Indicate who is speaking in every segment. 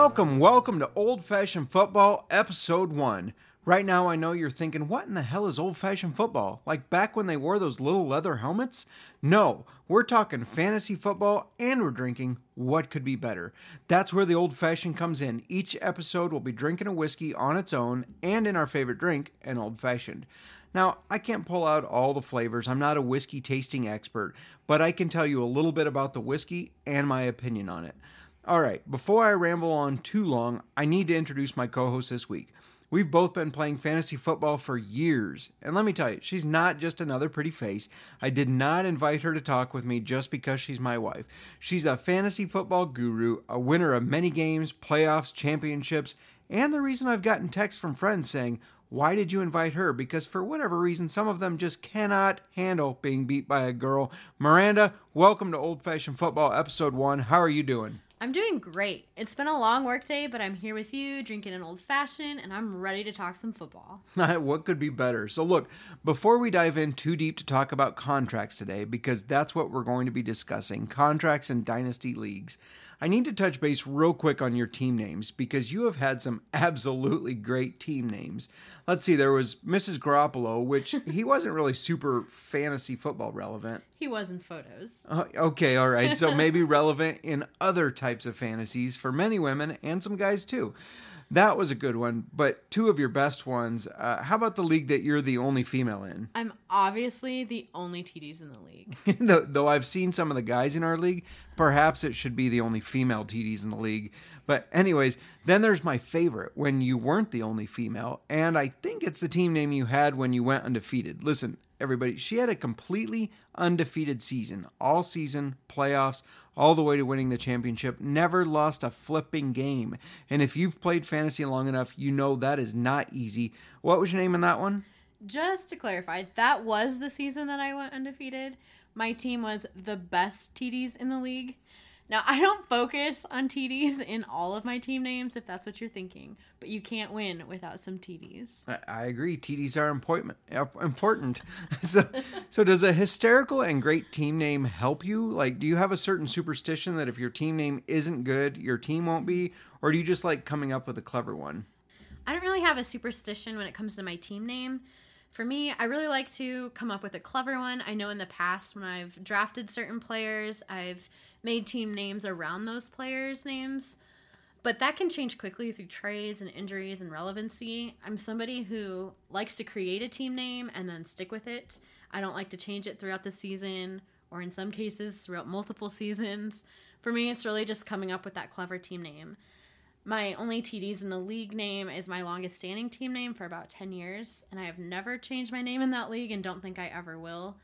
Speaker 1: Welcome, welcome to Old Fashioned Football, Episode 1. Right now, I know you're thinking, what in the hell is old fashioned football? Like back when they wore those little leather helmets? No, we're talking fantasy football and we're drinking what could be better. That's where the old fashioned comes in. Each episode will be drinking a whiskey on its own and in our favorite drink, an old fashioned. Now, I can't pull out all the flavors. I'm not a whiskey tasting expert, but I can tell you a little bit about the whiskey and my opinion on it. All right, before I ramble on too long, I need to introduce my co host this week. We've both been playing fantasy football for years. And let me tell you, she's not just another pretty face. I did not invite her to talk with me just because she's my wife. She's a fantasy football guru, a winner of many games, playoffs, championships, and the reason I've gotten texts from friends saying, why did you invite her? Because for whatever reason, some of them just cannot handle being beat by a girl. Miranda, welcome to Old Fashioned Football, Episode 1. How are you doing?
Speaker 2: I'm doing great. It's been a long workday, but I'm here with you drinking an old fashioned and I'm ready to talk some football.
Speaker 1: what could be better? So, look, before we dive in too deep to talk about contracts today, because that's what we're going to be discussing contracts and dynasty leagues, I need to touch base real quick on your team names because you have had some absolutely great team names. Let's see, there was Mrs. Garoppolo, which he wasn't really super fantasy football relevant.
Speaker 2: He was in photos.
Speaker 1: Uh, okay, all right. So maybe relevant in other types of fantasies for many women and some guys too. That was a good one, but two of your best ones. Uh, how about the league that you're the only female in?
Speaker 2: I'm obviously the only TDs in the league.
Speaker 1: though, though I've seen some of the guys in our league, perhaps it should be the only female TDs in the league. But, anyways, then there's my favorite when you weren't the only female, and I think it's the team name you had when you went undefeated. Listen, everybody, she had a completely undefeated season, all season, playoffs, all the way to winning the championship, never lost a flipping game. And if you've played fantasy long enough, you know that is not easy. What was your name in that one?
Speaker 2: Just to clarify, that was the season that I went undefeated. My team was the best TDs in the league. Now, I don't focus on TDs in all of my team names, if that's what you're thinking, but you can't win without some TDs.
Speaker 1: I, agree. TDs are important. Uh, important. so, so does a hysterical and great team name help you? Like, do you have a certain superstition that if your team name isn't good, your team won't be, or do you just like coming up with a clever one?
Speaker 2: I don't really have a superstition when it comes to my team name. For me, I really like to come up with a clever one. I know in the past when I've drafted certain players, I've made team names around those players' names. But that can change quickly through trades and injuries and relevancy. I'm somebody who likes to create a team name and then stick with it. I don't like to change it throughout the season or in some cases throughout multiple seasons. For me, it's really just coming up with that clever team name. My only TDs in the league name is my longest standing team name for about 10 years, and I have never changed my name in that league and don't think I ever will.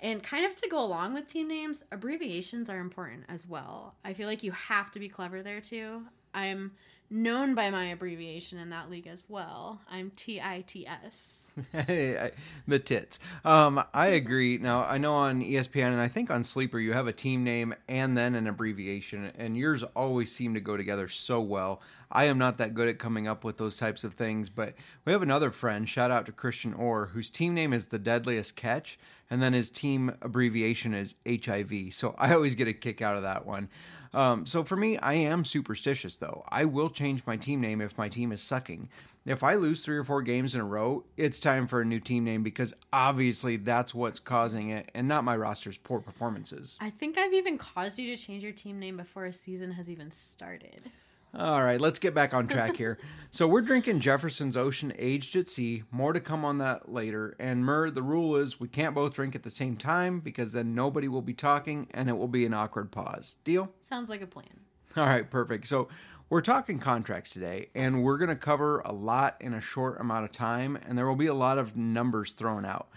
Speaker 2: And kind of to go along with team names, abbreviations are important as well. I feel like you have to be clever there too. I'm known by my abbreviation in that league as well. I'm T I T S.
Speaker 1: Hey, the tits. Um, I agree. Now I know on ESPN and I think on Sleeper you have a team name and then an abbreviation, and yours always seem to go together so well. I am not that good at coming up with those types of things, but we have another friend. Shout out to Christian Orr, whose team name is the Deadliest Catch, and then his team abbreviation is HIV. So I always get a kick out of that one. Um, so for me, I am superstitious though. I will change my team name if my team is sucking. If I lose three or four games in a row, it's time for a new team name because obviously that's what's causing it and not my roster's poor performances.
Speaker 2: I think I've even caused you to change your team name before a season has even started.
Speaker 1: All right, let's get back on track here. so we're drinking Jefferson's Ocean aged at sea. More to come on that later. And Mur, the rule is we can't both drink at the same time because then nobody will be talking and it will be an awkward pause. Deal?
Speaker 2: Sounds like a plan.
Speaker 1: All right, perfect. So we're talking contracts today, and we're going to cover a lot in a short amount of time, and there will be a lot of numbers thrown out.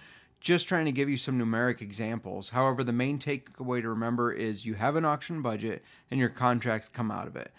Speaker 1: Just trying to give you some numeric examples. However, the main takeaway to remember is you have an auction budget and your contracts come out of it.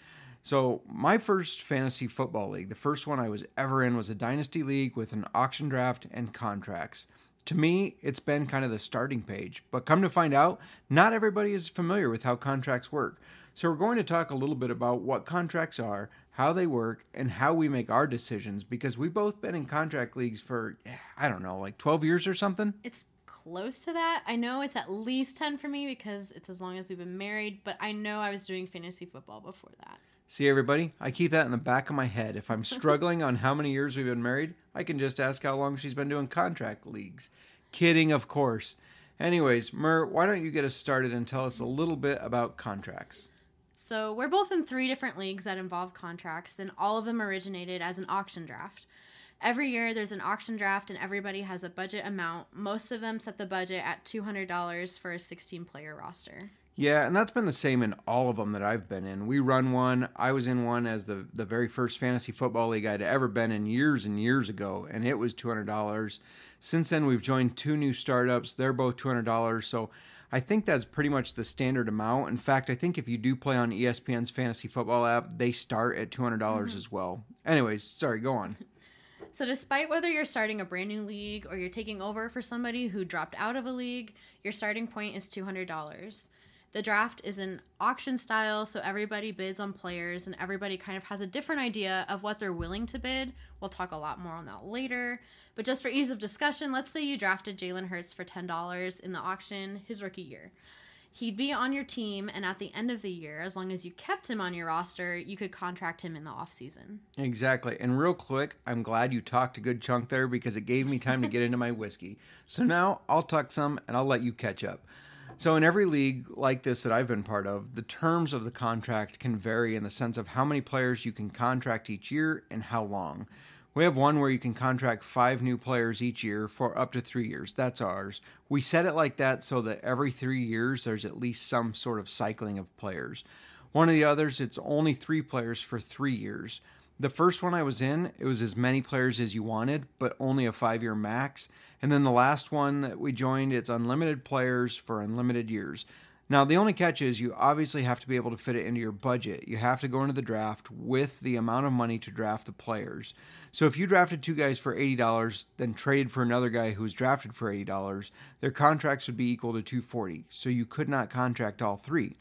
Speaker 1: So, my first fantasy football league, the first one I was ever in, was a dynasty league with an auction draft and contracts. To me, it's been kind of the starting page, but come to find out, not everybody is familiar with how contracts work. So, we're going to talk a little bit about what contracts are, how they work, and how we make our decisions because we've both been in contract leagues for, I don't know, like 12 years or something.
Speaker 2: It's close to that. I know it's at least 10 for me because it's as long as we've been married, but I know I was doing fantasy football before that.
Speaker 1: See, everybody, I keep that in the back of my head. If I'm struggling on how many years we've been married, I can just ask how long she's been doing contract leagues. Kidding, of course. Anyways, Mer, why don't you get us started and tell us a little bit about contracts?
Speaker 2: So, we're both in three different leagues that involve contracts, and all of them originated as an auction draft. Every year there's an auction draft, and everybody has a budget amount. Most of them set the budget at $200 for a 16 player roster.
Speaker 1: Yeah, and that's been the same in all of them that I've been in. We run one. I was in one as the the very first fantasy football league I'd ever been in years and years ago, and it was two hundred dollars. Since then, we've joined two new startups. They're both two hundred dollars. So I think that's pretty much the standard amount. In fact, I think if you do play on ESPN's fantasy football app, they start at two hundred dollars mm-hmm. as well. Anyways, sorry, go on.
Speaker 2: So, despite whether you're starting a brand new league or you're taking over for somebody who dropped out of a league, your starting point is $200. The draft is an auction style, so everybody bids on players and everybody kind of has a different idea of what they're willing to bid. We'll talk a lot more on that later. But just for ease of discussion, let's say you drafted Jalen Hurts for $10 in the auction his rookie year. He'd be on your team, and at the end of the year, as long as you kept him on your roster, you could contract him in the offseason.
Speaker 1: Exactly. And real quick, I'm glad you talked a good chunk there because it gave me time to get into my whiskey. So now I'll tuck some and I'll let you catch up. So, in every league like this that I've been part of, the terms of the contract can vary in the sense of how many players you can contract each year and how long. We have one where you can contract five new players each year for up to three years. That's ours. We set it like that so that every three years there's at least some sort of cycling of players. One of the others, it's only three players for three years. The first one I was in, it was as many players as you wanted, but only a five year max. And then the last one that we joined, it's unlimited players for unlimited years. Now, the only catch is you obviously have to be able to fit it into your budget. You have to go into the draft with the amount of money to draft the players. So if you drafted two guys for $80, then traded for another guy who was drafted for $80, their contracts would be equal to 240. So you could not contract all three.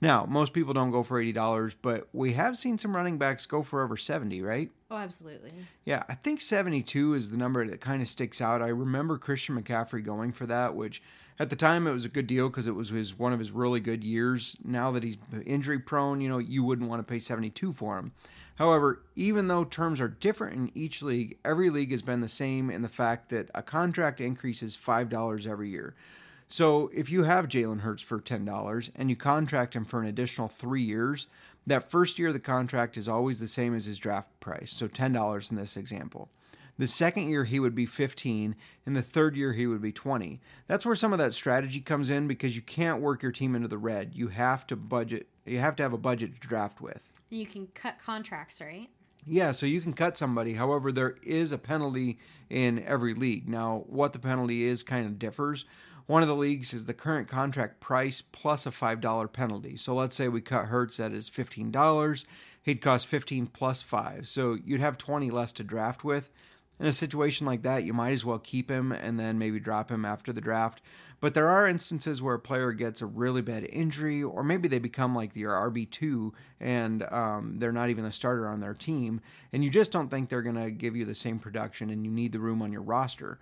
Speaker 1: Now, most people don't go for $80, but we have seen some running backs go for over 70, right?
Speaker 2: Oh, absolutely.
Speaker 1: Yeah, I think 72 is the number that kind of sticks out. I remember Christian McCaffrey going for that, which at the time it was a good deal because it was his one of his really good years. Now that he's injury prone, you know, you wouldn't want to pay 72 for him. However, even though terms are different in each league, every league has been the same in the fact that a contract increases $5 every year. So if you have Jalen Hurts for $10 and you contract him for an additional three years, that first year of the contract is always the same as his draft price. So $10 in this example. The second year he would be 15 and the third year he would be 20. That's where some of that strategy comes in because you can't work your team into the red. You have to budget you have to have a budget to draft with.
Speaker 2: You can cut contracts, right?
Speaker 1: Yeah, so you can cut somebody. However, there is a penalty in every league. Now, what the penalty is kind of differs. One of the leagues is the current contract price plus a $5 penalty. So let's say we cut Hurts at his $15. He'd cost 15 plus 5. So you'd have 20 less to draft with. In a situation like that, you might as well keep him and then maybe drop him after the draft. But there are instances where a player gets a really bad injury, or maybe they become like your RB2 and um, they're not even the starter on their team, and you just don't think they're going to give you the same production and you need the room on your roster.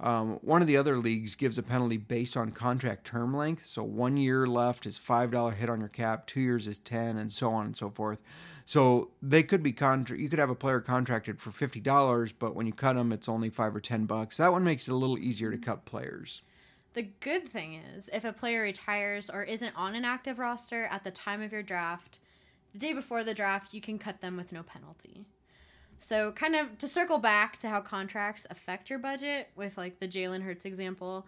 Speaker 1: Um, one of the other leagues gives a penalty based on contract term length. So one year left is five dollar hit on your cap, two years is ten, and so on and so forth. So they could be contra- You could have a player contracted for fifty dollars, but when you cut them, it's only five or ten bucks. That one makes it a little easier to cut players.
Speaker 2: The good thing is, if a player retires or isn't on an active roster at the time of your draft, the day before the draft, you can cut them with no penalty. So, kind of to circle back to how contracts affect your budget with like the Jalen Hurts example,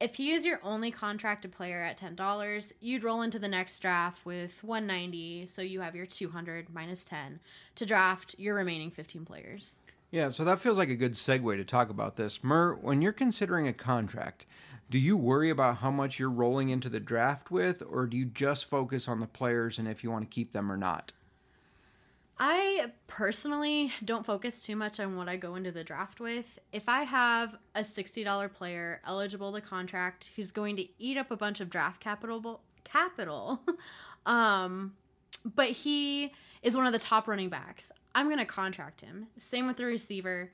Speaker 2: if he is your only contracted player at $10, you'd roll into the next draft with 190, so you have your 200 minus 10 to draft your remaining 15 players.
Speaker 1: Yeah, so that feels like a good segue to talk about this. Mer, when you're considering a contract, do you worry about how much you're rolling into the draft with, or do you just focus on the players and if you want to keep them or not?
Speaker 2: I personally don't focus too much on what I go into the draft with. If I have a $60 player eligible to contract who's going to eat up a bunch of draft capital capital um but he is one of the top running backs. I'm going to contract him. Same with the receiver.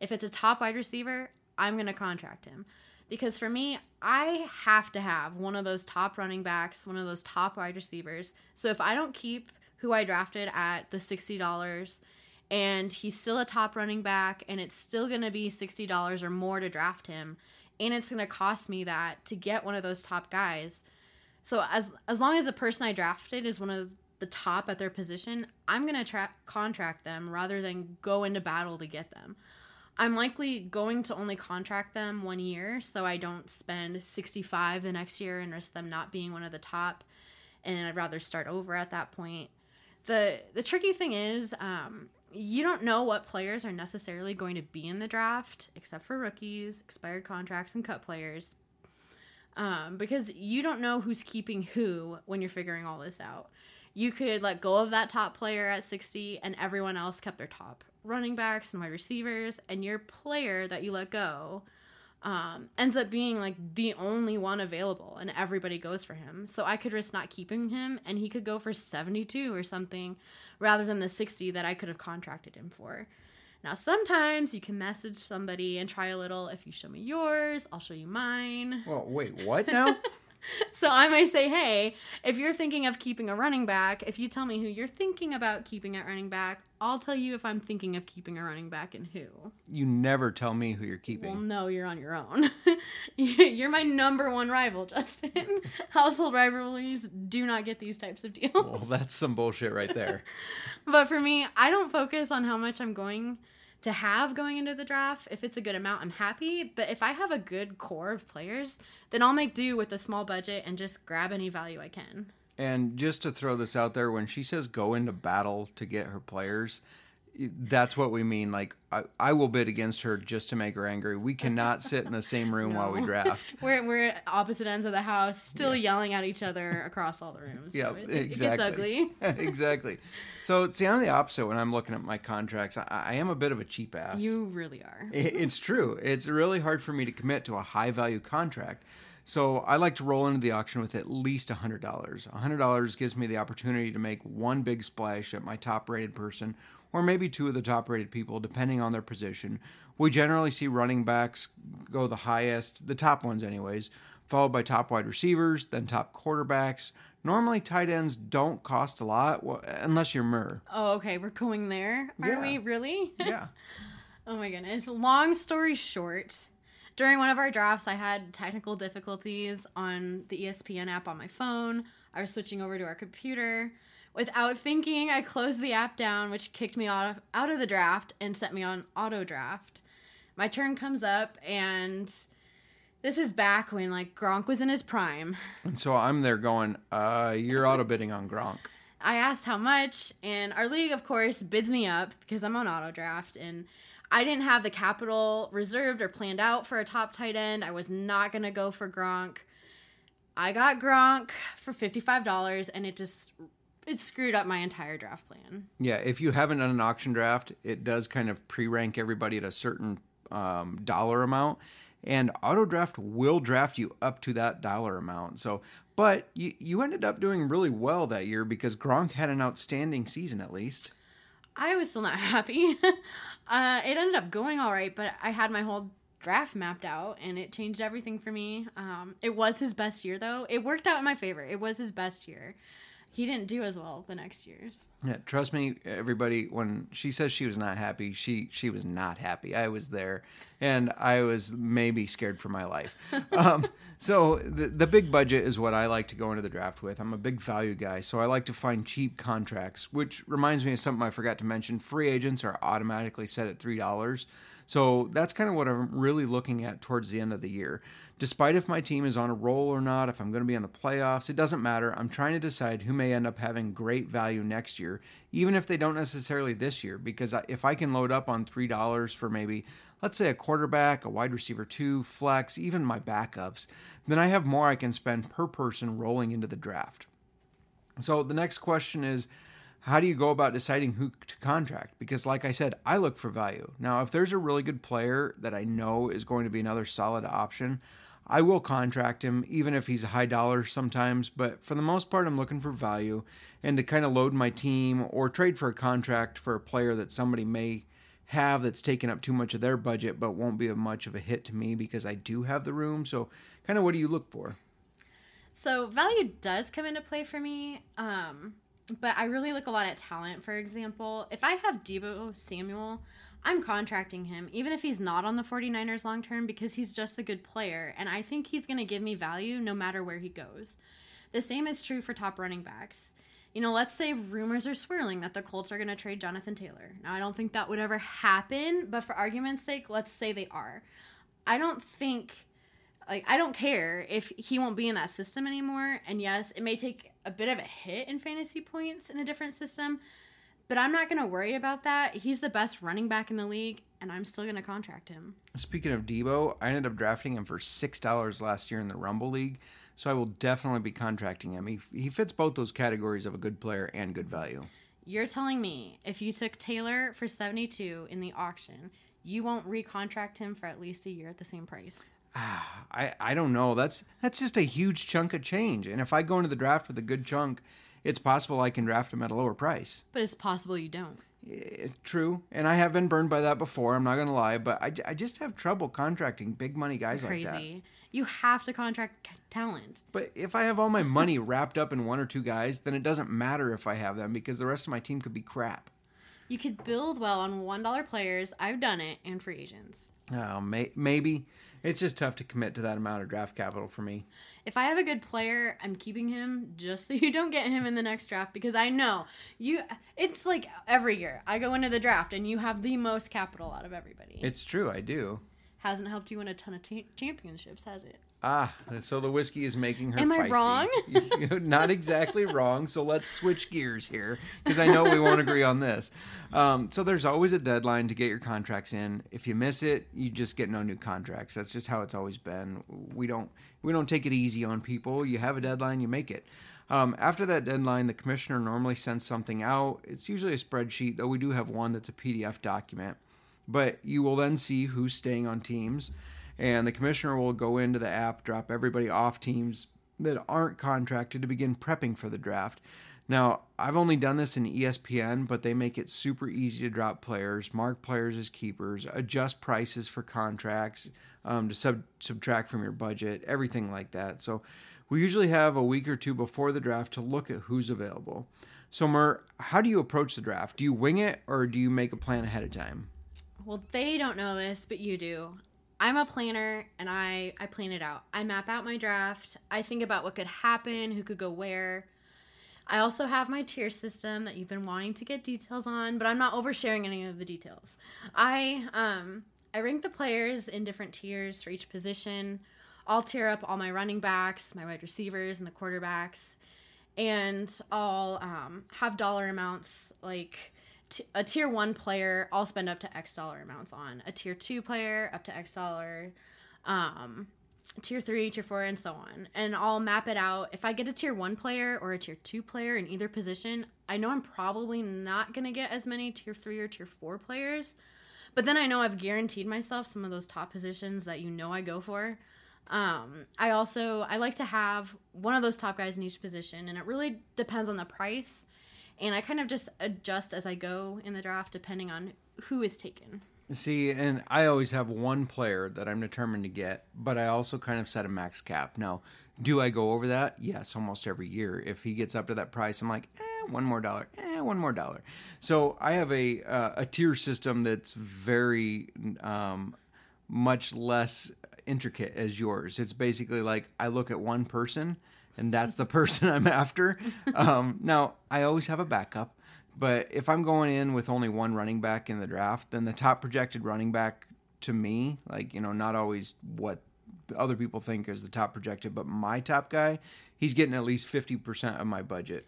Speaker 2: If it's a top wide receiver, I'm going to contract him. Because for me, I have to have one of those top running backs, one of those top wide receivers. So if I don't keep who I drafted at the $60 and he's still a top running back and it's still going to be $60 or more to draft him and it's going to cost me that to get one of those top guys. So as as long as the person I drafted is one of the top at their position, I'm going to tra- contract them rather than go into battle to get them. I'm likely going to only contract them one year, so I don't spend 65 the next year and risk them not being one of the top. And I'd rather start over at that point. The The tricky thing is, um, you don't know what players are necessarily going to be in the draft, except for rookies, expired contracts, and cut players. Um, because you don't know who's keeping who when you're figuring all this out. You could let go of that top player at 60, and everyone else kept their top running backs and wide receivers, and your player that you let go um, ends up being like the only one available, and everybody goes for him. So I could risk not keeping him, and he could go for 72 or something rather than the 60 that I could have contracted him for. Now, sometimes you can message somebody and try a little. If you show me yours, I'll show you mine.
Speaker 1: Well, wait, what now?
Speaker 2: so I might say, hey, if you're thinking of keeping a running back, if you tell me who you're thinking about keeping at running back, I'll tell you if I'm thinking of keeping a running back and who.
Speaker 1: You never tell me who you're keeping.
Speaker 2: Well, no, you're on your own. you're my number one rival, Justin. Household rivalries do not get these types of deals.
Speaker 1: Well, that's some bullshit right there.
Speaker 2: but for me, I don't focus on how much I'm going to have going into the draft. If it's a good amount, I'm happy. But if I have a good core of players, then I'll make do with a small budget and just grab any value I can.
Speaker 1: And just to throw this out there, when she says go into battle to get her players, that's what we mean. Like I, I will bid against her just to make her angry. We cannot sit in the same room no. while we draft.
Speaker 2: we're we're at opposite ends of the house, still yeah. yelling at each other across all the rooms.
Speaker 1: Yeah,
Speaker 2: so it,
Speaker 1: exactly.
Speaker 2: It gets ugly.
Speaker 1: exactly. So see, I'm the opposite when I'm looking at my contracts. I, I am a bit of a cheap ass.
Speaker 2: You really are.
Speaker 1: It, it's true. It's really hard for me to commit to a high value contract. So I like to roll into the auction with at least $100. $100 gives me the opportunity to make one big splash at my top rated person or maybe two of the top rated people, depending on their position. We generally see running backs go the highest, the top ones, anyways, followed by top wide receivers, then top quarterbacks. Normally, tight ends don't cost a lot unless you're Murr.
Speaker 2: Oh, okay. We're going there. Are
Speaker 1: yeah.
Speaker 2: we really?
Speaker 1: Yeah.
Speaker 2: oh my goodness. Long story short, during one of our drafts, I had technical difficulties on the ESPN app on my phone. I was switching over to our computer. Without thinking, I closed the app down, which kicked me out of, out of the draft and set me on auto draft. My turn comes up, and this is back when like Gronk was in his prime.
Speaker 1: And so I'm there going, uh, you're auto bidding on Gronk.
Speaker 2: I asked how much, and our league, of course, bids me up because I'm on auto draft, and I didn't have the capital reserved or planned out for a top tight end. I was not going to go for Gronk. I got Gronk for $55 and it just it screwed up my entire draft plan.
Speaker 1: Yeah, if you haven't done an auction draft, it does kind of pre-rank everybody at a certain um, dollar amount and auto draft will draft you up to that dollar amount. So, but you you ended up doing really well that year because Gronk had an outstanding season at least.
Speaker 2: I was still not happy. Uh, it ended up going all right, but I had my whole draft mapped out and it changed everything for me. Um, it was his best year, though. It worked out in my favor. It was his best year. He didn't do as well the next years.
Speaker 1: Yeah, trust me, everybody. When she says she was not happy, she she was not happy. I was there, and I was maybe scared for my life. um, so the the big budget is what I like to go into the draft with. I'm a big value guy, so I like to find cheap contracts. Which reminds me of something I forgot to mention: free agents are automatically set at three dollars. So that's kind of what I'm really looking at towards the end of the year. Despite if my team is on a roll or not, if I'm going to be in the playoffs, it doesn't matter. I'm trying to decide who may end up having great value next year, even if they don't necessarily this year. Because if I can load up on $3 for maybe, let's say, a quarterback, a wide receiver two, flex, even my backups, then I have more I can spend per person rolling into the draft. So the next question is how do you go about deciding who to contract? Because, like I said, I look for value. Now, if there's a really good player that I know is going to be another solid option, I will contract him, even if he's a high dollar sometimes. But for the most part, I'm looking for value and to kind of load my team or trade for a contract for a player that somebody may have that's taken up too much of their budget but won't be a much of a hit to me because I do have the room. So, kind of what do you look for?
Speaker 2: So, value does come into play for me. Um, but I really look a lot at talent. For example, if I have Deebo Samuel, I'm contracting him, even if he's not on the 49ers long term, because he's just a good player. And I think he's going to give me value no matter where he goes. The same is true for top running backs. You know, let's say rumors are swirling that the Colts are going to trade Jonathan Taylor. Now, I don't think that would ever happen, but for argument's sake, let's say they are. I don't think, like, I don't care if he won't be in that system anymore. And yes, it may take a bit of a hit in fantasy points in a different system, but I'm not going to worry about that. He's the best running back in the league, and I'm still going to contract him.
Speaker 1: Speaking of Deebo, I ended up drafting him for $6 last year in the Rumble League, so I will definitely be contracting him. He, he fits both those categories of a good player and good value.
Speaker 2: You're telling me if you took Taylor for 72 in the auction, you won't recontract him for at least a year at the same price?
Speaker 1: Ah, I, I don't know. That's that's just a huge chunk of change. And if I go into the draft with a good chunk, it's possible I can draft him at a lower price.
Speaker 2: But it's possible you don't.
Speaker 1: Eh, true, and I have been burned by that before. I'm not gonna lie, but I, I just have trouble contracting big money guys
Speaker 2: Crazy.
Speaker 1: like that.
Speaker 2: You have to contract talent.
Speaker 1: But if I have all my money wrapped up in one or two guys, then it doesn't matter if I have them because the rest of my team could be crap.
Speaker 2: You could build well on $1 players. I've done it, and free agents.
Speaker 1: Oh, may, maybe it's just tough to commit to that amount of draft capital for me.
Speaker 2: If I have a good player, I'm keeping him just so you don't get him in the next draft because I know you. It's like every year I go into the draft and you have the most capital out of everybody.
Speaker 1: It's true, I do.
Speaker 2: Hasn't helped you win a ton of t- championships, has it?
Speaker 1: Ah, so the whiskey is making her.
Speaker 2: Am I wrong?
Speaker 1: Not exactly wrong. So let's switch gears here because I know we won't agree on this. Um, so there's always a deadline to get your contracts in. If you miss it, you just get no new contracts. That's just how it's always been. We don't we don't take it easy on people. You have a deadline, you make it. Um, after that deadline, the commissioner normally sends something out. It's usually a spreadsheet, though we do have one that's a PDF document. But you will then see who's staying on teams and the commissioner will go into the app, drop everybody off teams that aren't contracted to begin prepping for the draft. Now, I've only done this in ESPN, but they make it super easy to drop players, mark players as keepers, adjust prices for contracts um, to sub- subtract from your budget, everything like that. So, we usually have a week or two before the draft to look at who's available. So, Mer, how do you approach the draft? Do you wing it or do you make a plan ahead of time?
Speaker 2: Well, they don't know this, but you do. I'm a planner and I I plan it out. I map out my draft. I think about what could happen, who could go where. I also have my tier system that you've been wanting to get details on, but I'm not oversharing any of the details. I um I rank the players in different tiers for each position. I'll tier up all my running backs, my wide receivers, and the quarterbacks, and I'll um, have dollar amounts like t- a tier one player. I'll spend up to X dollar amounts on a tier two player up to X dollar. Um, tier three, tier four, and so on. And I'll map it out. If I get a tier one player or a tier two player in either position, I know I'm probably not going to get as many tier three or tier four players. But then I know I've guaranteed myself some of those top positions that you know I go for. Um, I also I like to have one of those top guys in each position, and it really depends on the price. And I kind of just adjust as I go in the draft depending on who is taken.
Speaker 1: See, and I always have one player that I'm determined to get, but I also kind of set a max cap. Now, do I go over that? Yes, almost every year. If he gets up to that price, I'm like, eh, one more dollar, eh, one more dollar. So I have a uh, a tier system that's very um, much less intricate as yours. It's basically like I look at one person, and that's the person I'm after. Um, now, I always have a backup. But if I'm going in with only one running back in the draft, then the top projected running back to me, like, you know, not always what other people think is the top projected, but my top guy, he's getting at least 50% of my budget.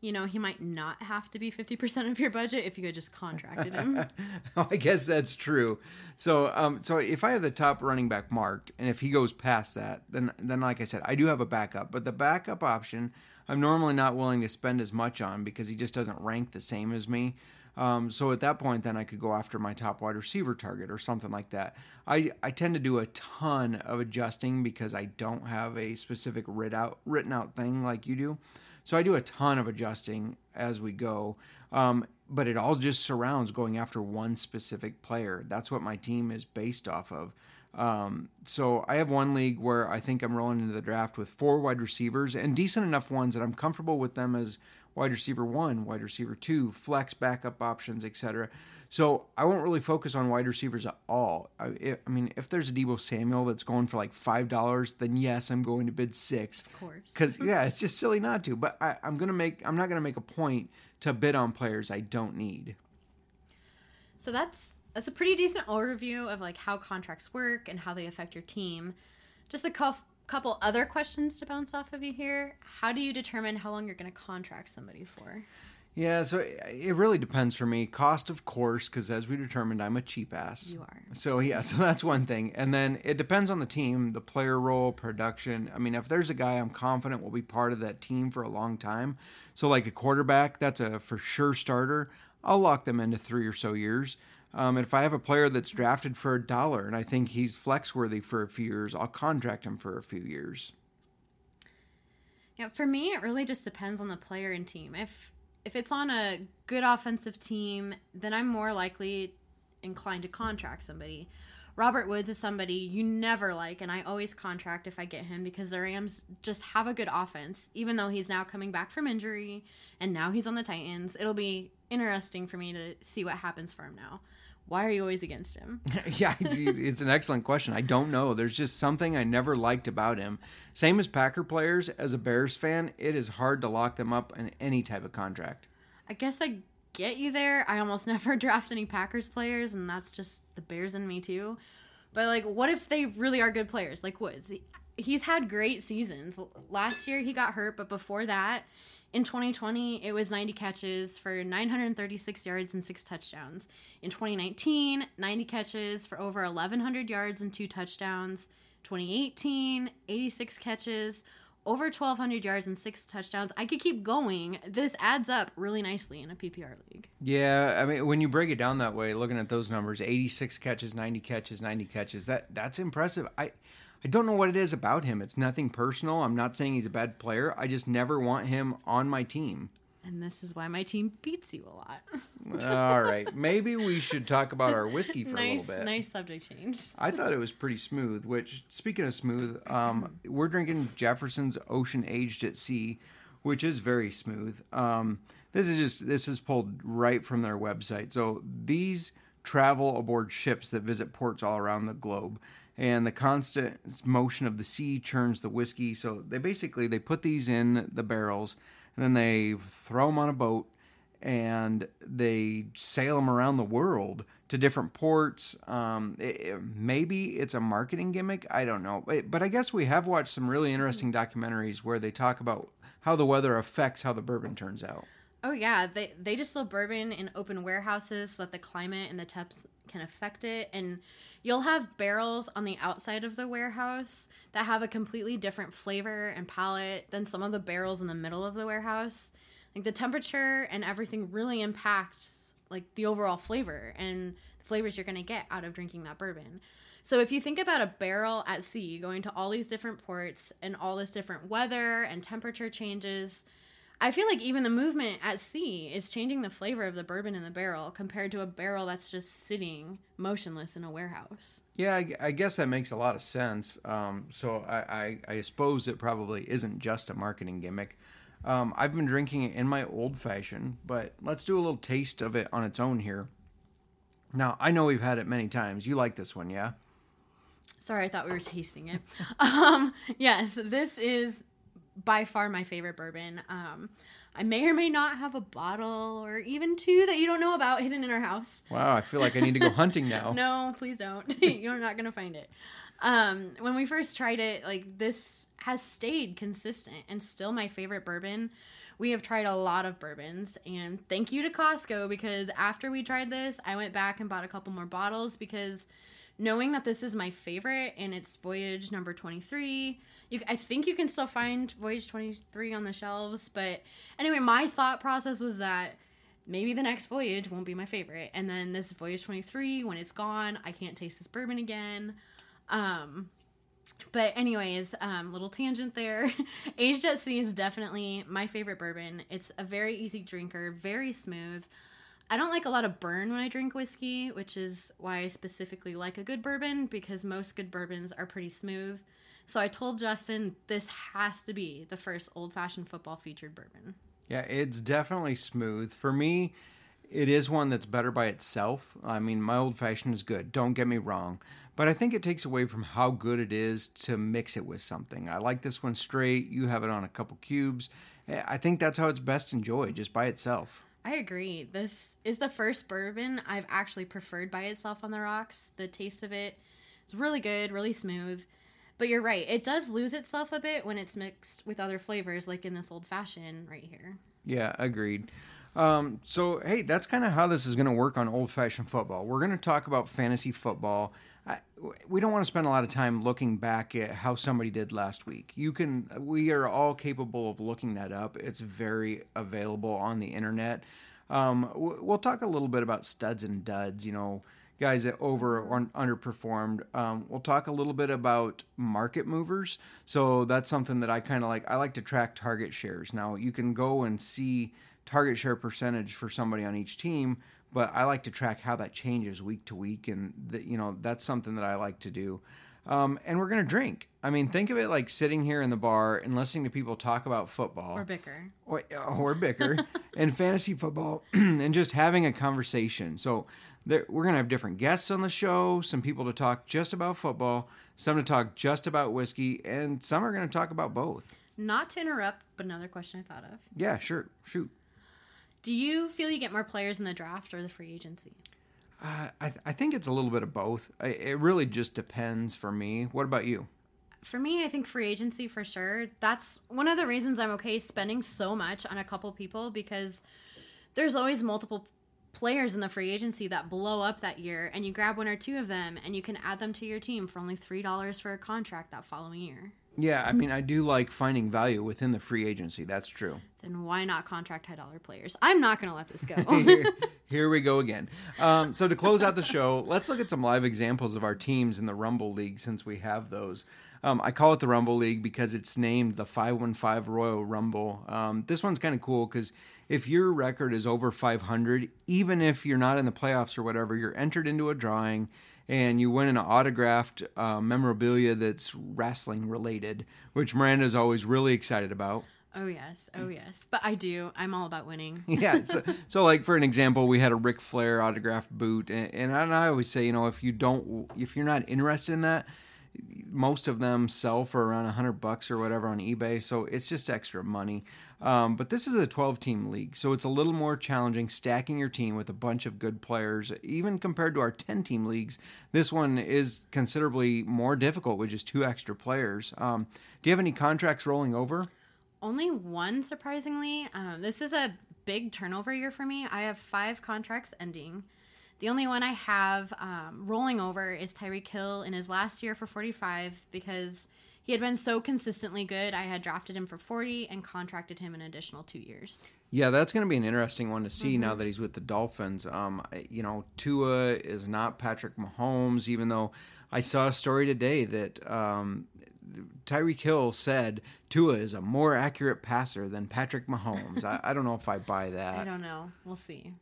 Speaker 2: You know, he might not have to be 50% of your budget if you had just contracted him.
Speaker 1: I guess that's true. So, um, so if I have the top running back marked, and if he goes past that, then, then like I said, I do have a backup. But the backup option, I'm normally not willing to spend as much on because he just doesn't rank the same as me. Um, so at that point, then I could go after my top wide receiver target or something like that. I, I tend to do a ton of adjusting because I don't have a specific writ out, written out thing like you do. So I do a ton of adjusting as we go. Um, but it all just surrounds going after one specific player. That's what my team is based off of. Um, so I have one league where I think I'm rolling into the draft with four wide receivers and decent enough ones that I'm comfortable with them as wide receiver one, wide receiver two, flex backup options, etc. So I won't really focus on wide receivers at all. I, I mean, if there's a Deebo Samuel that's going for like five dollars, then yes, I'm going to bid six.
Speaker 2: Of course.
Speaker 1: Because yeah, it's just silly not to. But I, I'm gonna make I'm not gonna make a point to bid on players I don't need.
Speaker 2: So that's that's a pretty decent overview of like how contracts work and how they affect your team. Just a couple couple other questions to bounce off of you here. How do you determine how long you're going to contract somebody for?
Speaker 1: Yeah, so it really depends for me. Cost, of course, because as we determined, I'm a cheap ass.
Speaker 2: You are.
Speaker 1: So yeah, so that's one thing, and then it depends on the team, the player role, production. I mean, if there's a guy I'm confident will be part of that team for a long time, so like a quarterback, that's a for sure starter. I'll lock them into three or so years. Um, and if I have a player that's drafted for a dollar and I think he's flex worthy for a few years, I'll contract him for a few years.
Speaker 2: Yeah, for me, it really just depends on the player and team. If if it's on a good offensive team, then I'm more likely inclined to contract somebody. Robert Woods is somebody you never like, and I always contract if I get him because the Rams just have a good offense, even though he's now coming back from injury and now he's on the Titans. It'll be interesting for me to see what happens for him now. Why are you always against him?
Speaker 1: yeah, it's an excellent question. I don't know. There's just something I never liked about him. Same as Packer players, as a Bears fan, it is hard to lock them up in any type of contract.
Speaker 2: I guess I get you there. I almost never draft any Packers players, and that's just the Bears in me too. But like, what if they really are good players? Like Woods, he's had great seasons. Last year he got hurt, but before that, in 2020, it was 90 catches for 936 yards and six touchdowns. In 2019, 90 catches for over 1,100 yards and two touchdowns. 2018, 86 catches, over 1,200 yards and six touchdowns. I could keep going. This adds up really nicely in a PPR league.
Speaker 1: Yeah, I mean, when you break it down that way, looking at those numbers, 86 catches, 90 catches, 90 catches, that that's impressive. I I don't know what it is about him. It's nothing personal. I'm not saying he's a bad player. I just never want him on my team.
Speaker 2: And this is why my team beats you a lot.
Speaker 1: All right. Maybe we should talk about our whiskey for
Speaker 2: nice,
Speaker 1: a little bit.
Speaker 2: Nice subject change.
Speaker 1: I thought it was pretty smooth, which, speaking of smooth, um, we're drinking Jefferson's Ocean Aged at Sea, which is very smooth. Um, this is just, this is pulled right from their website. So these travel aboard ships that visit ports all around the globe and the constant motion of the sea churns the whiskey. So they basically they put these in the barrels and then they throw them on a boat and they sail them around the world to different ports. Um, it, maybe it's a marketing gimmick. I don't know, but, but I guess we have watched some really interesting documentaries where they talk about how the weather affects how the bourbon turns out.
Speaker 2: Oh yeah, they they distill bourbon in open warehouses so that the climate and the temps can affect it and you'll have barrels on the outside of the warehouse that have a completely different flavor and palette than some of the barrels in the middle of the warehouse. Like the temperature and everything really impacts like the overall flavor and the flavors you're going to get out of drinking that bourbon. So if you think about a barrel at sea going to all these different ports and all this different weather and temperature changes, I feel like even the movement at sea is changing the flavor of the bourbon in the barrel compared to a barrel that's just sitting motionless in a warehouse.
Speaker 1: Yeah, I, I guess that makes a lot of sense. Um, so I, I, I, suppose it probably isn't just a marketing gimmick. Um, I've been drinking it in my old fashioned, but let's do a little taste of it on its own here. Now, I know we've had it many times. You like this one, yeah?
Speaker 2: Sorry, I thought we were tasting it. um, yes, this is by far my favorite bourbon. Um, I may or may not have a bottle or even two that you don't know about hidden in our house.
Speaker 1: Wow, I feel like I need to go hunting now.
Speaker 2: no, please don't. You're not going to find it. Um, when we first tried it, like this has stayed consistent and still my favorite bourbon. We have tried a lot of bourbons, and thank you to Costco because after we tried this, I went back and bought a couple more bottles because knowing that this is my favorite and it's voyage number 23 you, I think you can still find Voyage 23 on the shelves, but anyway, my thought process was that maybe the next voyage won't be my favorite. And then this Voyage 23, when it's gone, I can't taste this bourbon again. Um, but anyways, um, little tangent there. Aged at Sea is definitely my favorite bourbon. It's a very easy drinker, very smooth. I don't like a lot of burn when I drink whiskey, which is why I specifically like a good bourbon because most good bourbons are pretty smooth. So I told Justin this has to be the first old fashioned football featured bourbon.
Speaker 1: Yeah, it's definitely smooth. For me, it is one that's better by itself. I mean, my old fashioned is good, don't get me wrong. But I think it takes away from how good it is to mix it with something. I like this one straight. You have it on a couple cubes. I think that's how it's best enjoyed, just by itself.
Speaker 2: I agree. This is the first bourbon I've actually preferred by itself on the rocks. The taste of it is really good, really smooth. But you're right, it does lose itself a bit when it's mixed with other flavors, like in this old fashioned right here.
Speaker 1: Yeah, agreed. Um, so, hey, that's kind of how this is going to work on old fashioned football. We're going to talk about fantasy football. I, we don't want to spend a lot of time looking back at how somebody did last week. You can, we are all capable of looking that up. It's very available on the internet. Um, we'll talk a little bit about studs and duds, you know, guys that over or underperformed. Um, we'll talk a little bit about market movers. So that's something that I kind of like. I like to track target shares. Now you can go and see target share percentage for somebody on each team, but I like to track how that changes week to week, and the, you know that's something that I like to do. Um, and we're gonna drink. I mean, think of it like sitting here in the bar and listening to people talk about football
Speaker 2: or bicker
Speaker 1: or, or bicker and fantasy football, and just having a conversation. So there, we're gonna have different guests on the show. Some people to talk just about football, some to talk just about whiskey, and some are gonna talk about both.
Speaker 2: Not to interrupt, but another question I thought of.
Speaker 1: Yeah, sure, shoot.
Speaker 2: Do you feel you get more players in the draft or the free agency?
Speaker 1: Uh, I, th- I think it's a little bit of both. I, it really just depends for me. What about you?
Speaker 2: For me, I think free agency for sure. That's one of the reasons I'm okay spending so much on a couple people because there's always multiple players in the free agency that blow up that year and you grab one or two of them and you can add them to your team for only $3 for a contract that following year.
Speaker 1: Yeah, I mean, I do like finding value within the free agency. That's true.
Speaker 2: Then why not contract high dollar players? I'm not going to let this go.
Speaker 1: here, here, we go again. Um, so to close out the show, let's look at some live examples of our teams in the Rumble League since we have those. Um, I call it the Rumble League because it's named the 515 Royal Rumble. Um, this one's kind of cool because if your record is over 500, even if you're not in the playoffs or whatever, you're entered into a drawing and you win an autographed uh, memorabilia that's wrestling related, which Miranda's always really excited about.
Speaker 2: Oh yes, oh yes. But I do. I'm all about winning.
Speaker 1: yeah. So, so, like for an example, we had a Ric Flair autographed boot, and, and I always say, you know, if you don't, if you're not interested in that, most of them sell for around a hundred bucks or whatever on eBay. So it's just extra money. Um, but this is a 12 team league, so it's a little more challenging stacking your team with a bunch of good players. Even compared to our 10 team leagues, this one is considerably more difficult with just two extra players. Um, do you have any contracts rolling over?
Speaker 2: Only one, surprisingly. Um, this is a big turnover year for me. I have five contracts ending. The only one I have um, rolling over is Tyreek Hill in his last year for 45 because he had been so consistently good. I had drafted him for 40 and contracted him an additional two years.
Speaker 1: Yeah, that's going to be an interesting one to see mm-hmm. now that he's with the Dolphins. Um, you know, Tua is not Patrick Mahomes, even though I saw a story today that um, Tyreek Hill said Tua is a more accurate passer than Patrick Mahomes. I, I don't know if I buy that.
Speaker 2: I don't know. We'll see.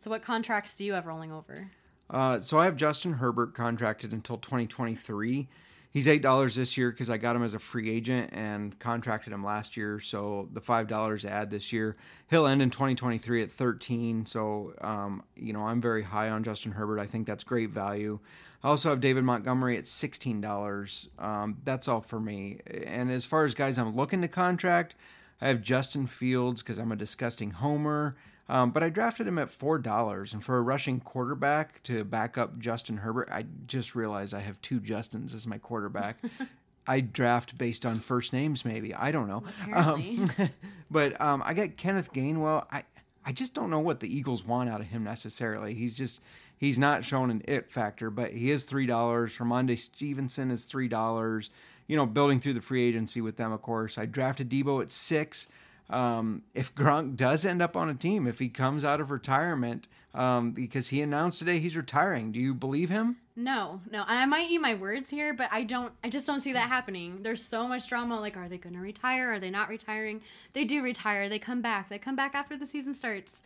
Speaker 2: So, what contracts do you have rolling over?
Speaker 1: Uh, so I have Justin Herbert contracted until 2023. He's eight dollars this year because I got him as a free agent and contracted him last year. So the five dollars add this year, he'll end in 2023 at 13. So um, you know I'm very high on Justin Herbert. I think that's great value. I also have David Montgomery at sixteen dollars. Um, that's all for me. And as far as guys I'm looking to contract, I have Justin Fields because I'm a disgusting homer. Um, but I drafted him at four dollars, and for a rushing quarterback to back up Justin Herbert, I just realized I have two Justins as my quarterback. I draft based on first names, maybe I don't know. Um, but um, I got Kenneth Gainwell. I I just don't know what the Eagles want out of him necessarily. He's just he's not shown an it factor, but he is three dollars. Rhamondre Stevenson is three dollars. You know, building through the free agency with them, of course. I drafted Deebo at six um, if Gronk does end up on a team, if he comes out of retirement, um, because he announced today he's retiring, do you believe him?
Speaker 2: No, no. I might eat my words here, but I don't. I just don't see that happening. There's so much drama. Like, are they going to retire? Are they not retiring? They do retire. They come back. They come back after the season starts.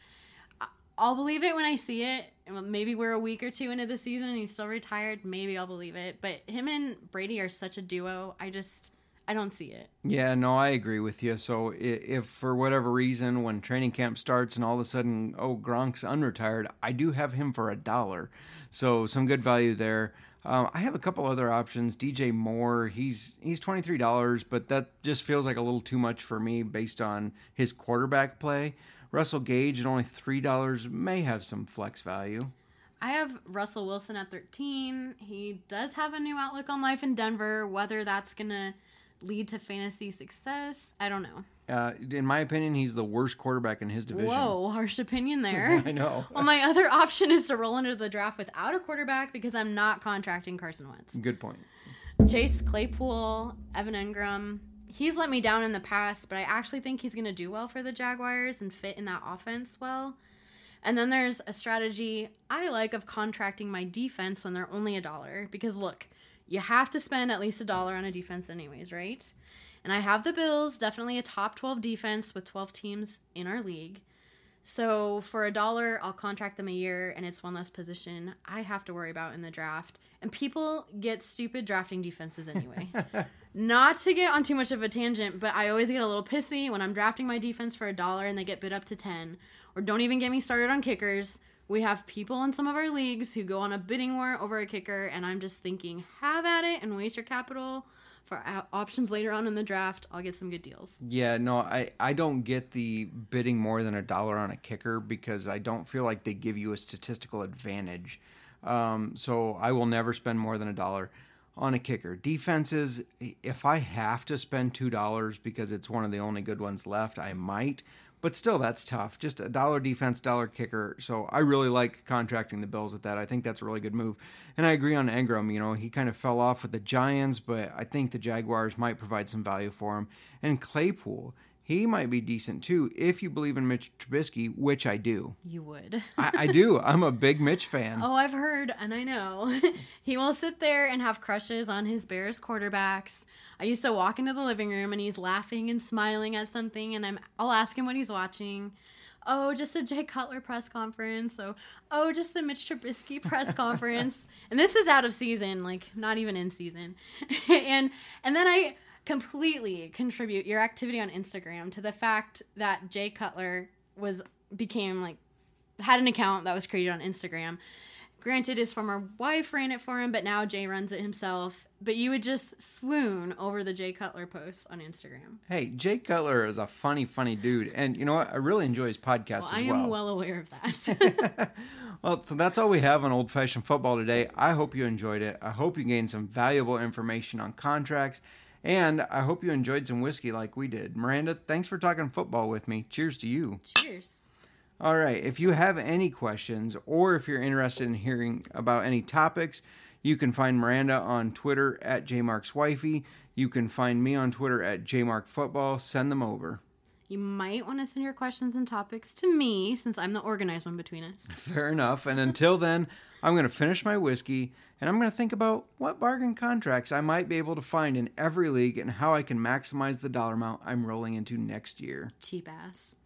Speaker 2: I'll believe it when I see it. Maybe we're a week or two into the season and he's still retired. Maybe I'll believe it. But him and Brady are such a duo. I just I don't see it.
Speaker 1: Yeah, no, I agree with you. So i- if for whatever reason, when training camp starts and all of a sudden, oh, Gronk's unretired, I do have him for a dollar. So some good value there. Um, I have a couple other options. DJ Moore, he's he's twenty three dollars, but that just feels like a little too much for me based on his quarterback play. Russell Gage at only three dollars may have some flex value.
Speaker 2: I have Russell Wilson at 13. He does have a new outlook on life in Denver. Whether that's going to lead to fantasy success, I don't know.
Speaker 1: Uh, in my opinion, he's the worst quarterback in his division.
Speaker 2: Whoa, harsh opinion there.
Speaker 1: I know.
Speaker 2: well, my other option is to roll into the draft without a quarterback because I'm not contracting Carson Wentz.
Speaker 1: Good point.
Speaker 2: Chase Claypool, Evan Engram. He's let me down in the past, but I actually think he's going to do well for the Jaguars and fit in that offense well. And then there's a strategy I like of contracting my defense when they're only a dollar. Because look, you have to spend at least a dollar on a defense, anyways, right? And I have the Bills, definitely a top 12 defense with 12 teams in our league. So for a dollar, I'll contract them a year, and it's one less position I have to worry about in the draft. And people get stupid drafting defenses anyway. Not to get on too much of a tangent, but I always get a little pissy when I'm drafting my defense for a dollar and they get bid up to 10. Or don't even get me started on kickers. We have people in some of our leagues who go on a bidding war over a kicker, and I'm just thinking, have at it and waste your capital for options later on in the draft. I'll get some good deals.
Speaker 1: Yeah, no, I, I don't get the bidding more than a dollar on a kicker because I don't feel like they give you a statistical advantage. Um, so I will never spend more than a dollar on a kicker. Defenses, if I have to spend two dollars because it's one of the only good ones left, I might. But still, that's tough. Just a dollar defense, dollar kicker. So I really like contracting the Bills at that. I think that's a really good move. And I agree on Engram. You know, he kind of fell off with the Giants, but I think the Jaguars might provide some value for him. And Claypool, he might be decent too if you believe in Mitch Trubisky, which I do.
Speaker 2: You would.
Speaker 1: I, I do. I'm a big Mitch fan.
Speaker 2: Oh, I've heard, and I know. he will sit there and have crushes on his Bears quarterbacks. I used to walk into the living room and he's laughing and smiling at something, and I'm I'll ask him what he's watching. Oh, just a Jay Cutler press conference. So, oh, just the Mitch Trubisky press conference. And this is out of season, like not even in season. and and then I completely contribute your activity on Instagram to the fact that Jay Cutler was became like had an account that was created on Instagram. Granted, his former wife ran it for him, but now Jay runs it himself. But you would just swoon over the Jay Cutler posts on Instagram.
Speaker 1: Hey, Jay Cutler is a funny, funny dude. And you know what? I really enjoy his podcast
Speaker 2: Well,
Speaker 1: as
Speaker 2: I am
Speaker 1: well.
Speaker 2: well aware of that.
Speaker 1: well, so that's all we have on old fashioned football today. I hope you enjoyed it. I hope you gained some valuable information on contracts. And I hope you enjoyed some whiskey like we did. Miranda, thanks for talking football with me. Cheers to you.
Speaker 2: Cheers.
Speaker 1: All right. If you have any questions or if you're interested in hearing about any topics, you can find Miranda on Twitter at jmarkswifey. You can find me on Twitter at jmarkfootball. Send them over.
Speaker 2: You might want to send your questions and topics to me since I'm the organized one between us.
Speaker 1: Fair enough. And until then, I'm going to finish my whiskey and I'm going to think about what bargain contracts I might be able to find in every league and how I can maximize the dollar amount I'm rolling into next year.
Speaker 2: Cheap ass.